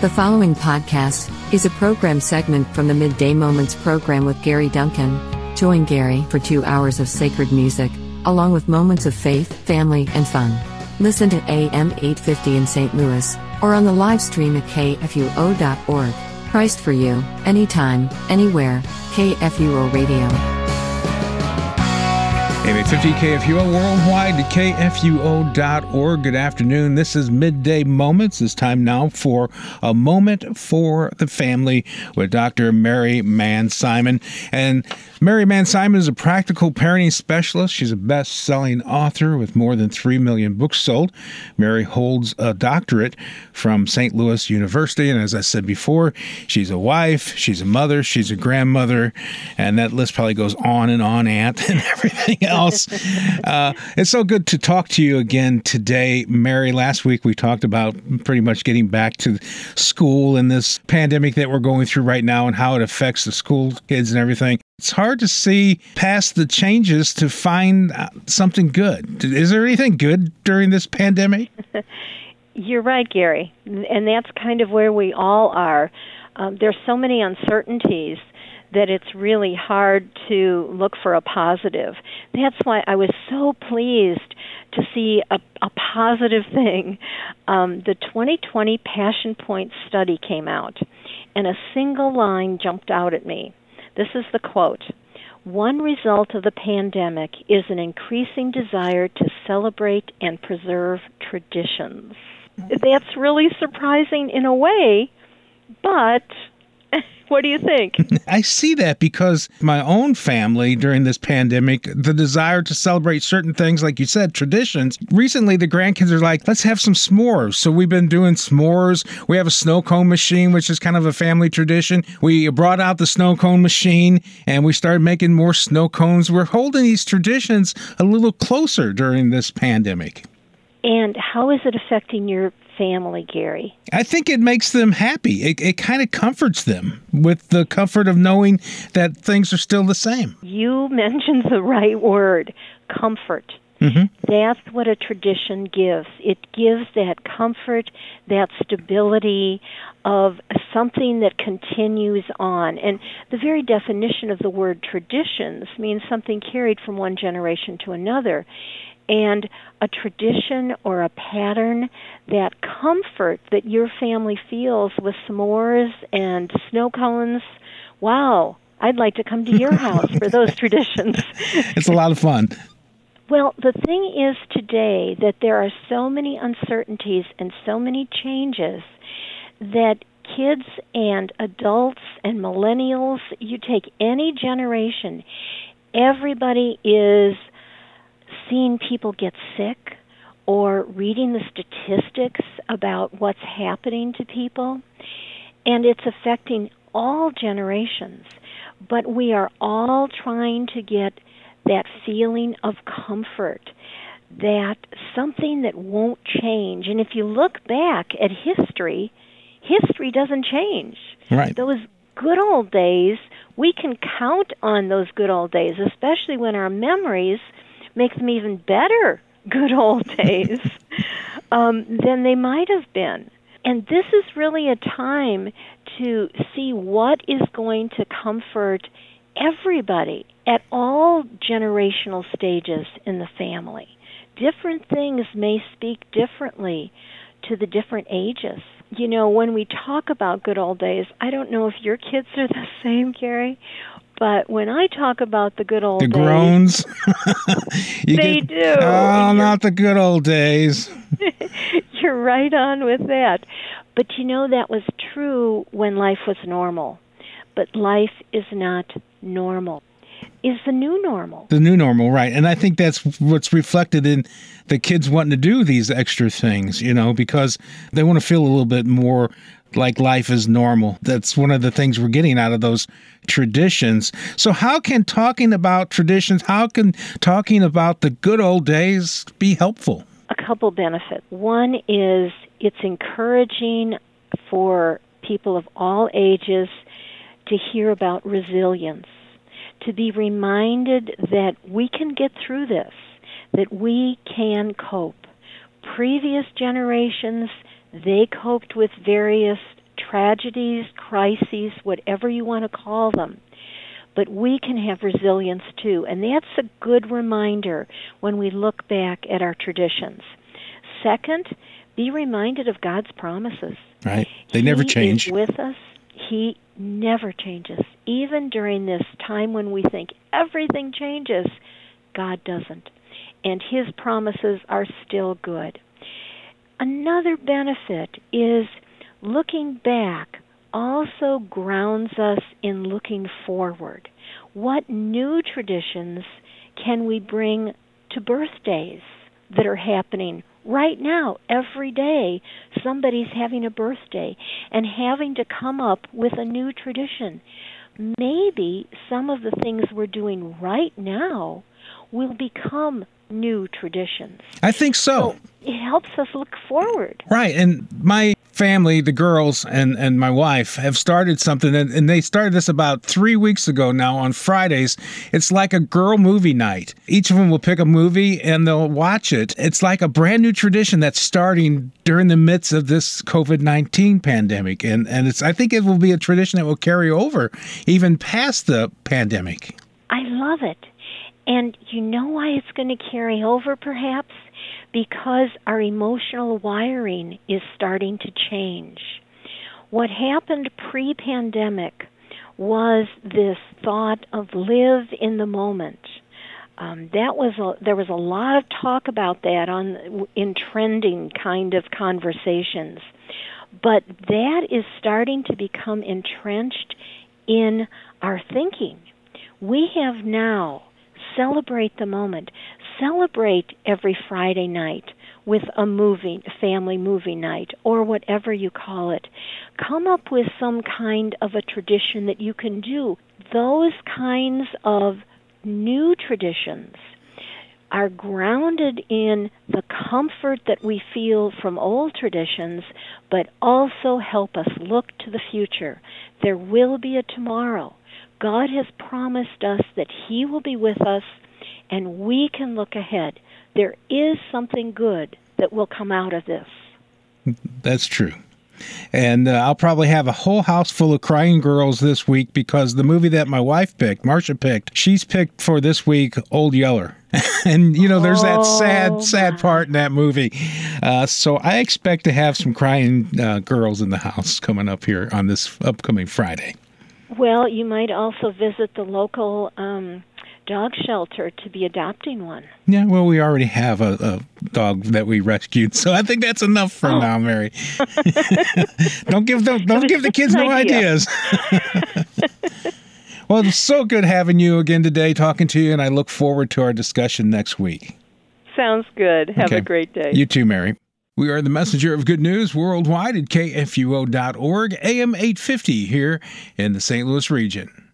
The following podcast is a program segment from the Midday Moments program with Gary Duncan. Join Gary for two hours of sacred music, along with moments of faith, family, and fun. Listen to AM 850 in St. Louis, or on the live stream at kfuo.org. Christ for you, anytime, anywhere, KFUO Radio. AM 850 KFUO worldwide to KFUO.org. Good afternoon. This is Midday Moments. It's time now for a moment for the family with Dr. Mary Manz Simon. And Mary Manz Simon is a practical parenting specialist. She's a best selling author with more than 3 million books sold. Mary holds a doctorate from St. Louis University. And as I said before, she's a wife, she's a mother, she's a grandmother, and that list probably goes on and on, aunt, and everything else else. Uh, it's so good to talk to you again today, Mary. Last week we talked about pretty much getting back to school and this pandemic that we're going through right now and how it affects the school kids and everything. It's hard to see past the changes to find uh, something good. Is there anything good during this pandemic? You're right, Gary. And that's kind of where we all are. Um, there's so many uncertainties that it's really hard to look for a positive. That's why I was so pleased to see a, a positive thing. Um, the 2020 Passion Point study came out, and a single line jumped out at me. This is the quote. One result of the pandemic is an increasing desire to celebrate and preserve traditions. That's really surprising in a way, but what do you think? I see that because my own family during this pandemic, the desire to celebrate certain things, like you said, traditions. Recently, the grandkids are like, let's have some s'mores. So we've been doing s'mores. We have a snow cone machine, which is kind of a family tradition. We brought out the snow cone machine and we started making more snow cones. We're holding these traditions a little closer during this pandemic. And how is it affecting your family, Gary? I think it makes them happy. It, it kind of comforts them with the comfort of knowing that things are still the same. You mentioned the right word comfort. Mm-hmm. That's what a tradition gives. It gives that comfort, that stability of something that continues on. And the very definition of the word traditions means something carried from one generation to another and a tradition or a pattern, that comfort that your family feels with s'mores and snow cones. Wow, I'd like to come to your house for those traditions. It's a lot of fun. Well, the thing is today that there are so many uncertainties and so many changes that kids and adults and millennials, you take any generation, everybody is seeing people get sick or reading the statistics about what's happening to people. And it's affecting all generations. But we are all trying to get that feeling of comfort, that something that won't change. And if you look back at history, history doesn't change. Right. Those good old days, we can count on those good old days, especially when our memories make them even better good old days um, than they might have been. And this is really a time to see what is going to comfort everybody at all generational stages in the family. Different things may speak differently to the different ages. You know, when we talk about good old days, I don't know if your kids are the same, Gary, but when I talk about the good old the days, groans, they get, do. Oh, not the good old days. You're right on with that. But you know that was true when life was normal. But life is not normal. Is the new normal. The new normal, right. And I think that's what's reflected in the kids wanting to do these extra things, you know, because they want to feel a little bit more like life is normal. That's one of the things we're getting out of those traditions. So, how can talking about traditions, how can talking about the good old days be helpful? A couple benefits. One is it's encouraging for people of all ages to hear about resilience, to be reminded that we can get through this, that we can cope. Previous generations they coped with various tragedies, crises, whatever you want to call them. But we can have resilience too, and that's a good reminder when we look back at our traditions. Second, be reminded of God's promises. Right. They never he change. Is with us. He never changes. Even during this time when we think everything changes, God doesn't. And his promises are still good. Another benefit is looking back also grounds us in looking forward. What new traditions can we bring to birthdays that are happening right now? Every day, somebody's having a birthday and having to come up with a new tradition. Maybe some of the things we're doing right now will become new traditions. I think so. so it helps us look forward. Right. And my family, the girls and, and my wife have started something and, and they started this about three weeks ago now on Fridays. It's like a girl movie night. Each of them will pick a movie and they'll watch it. It's like a brand new tradition that's starting during the midst of this COVID nineteen pandemic. And and it's I think it will be a tradition that will carry over even past the pandemic. I love it. And you know why it's going to carry over, perhaps? Because our emotional wiring is starting to change. What happened pre pandemic was this thought of live in the moment. Um, that was a, there was a lot of talk about that on in trending kind of conversations, but that is starting to become entrenched in our thinking. We have now celebrate the moment. Celebrate every Friday night with a movie, family movie night, or whatever you call it. Come up with some kind of a tradition that you can do. Those kinds of new traditions are grounded in the comfort that we feel from old traditions, but also help us look to the future. There will be a tomorrow. God has promised us that He will be with us and we can look ahead. There is something good that will come out of this. That's true. And uh, I'll probably have a whole house full of crying girls this week because the movie that my wife picked, Marsha picked, she's picked for this week Old Yeller. and, you know, there's that sad, oh, sad part in that movie. Uh, so I expect to have some crying uh, girls in the house coming up here on this upcoming Friday. Well, you might also visit the local um, dog shelter to be adopting one. Yeah, well, we already have a, a dog that we rescued, so I think that's enough for oh. now, Mary. don't give them, don't give the kids no ideas. well, it's so good having you again today, talking to you, and I look forward to our discussion next week. Sounds good. Have okay. a great day. You too, Mary. We are the messenger of good news worldwide at kfuo.org, AM 850 here in the St. Louis region.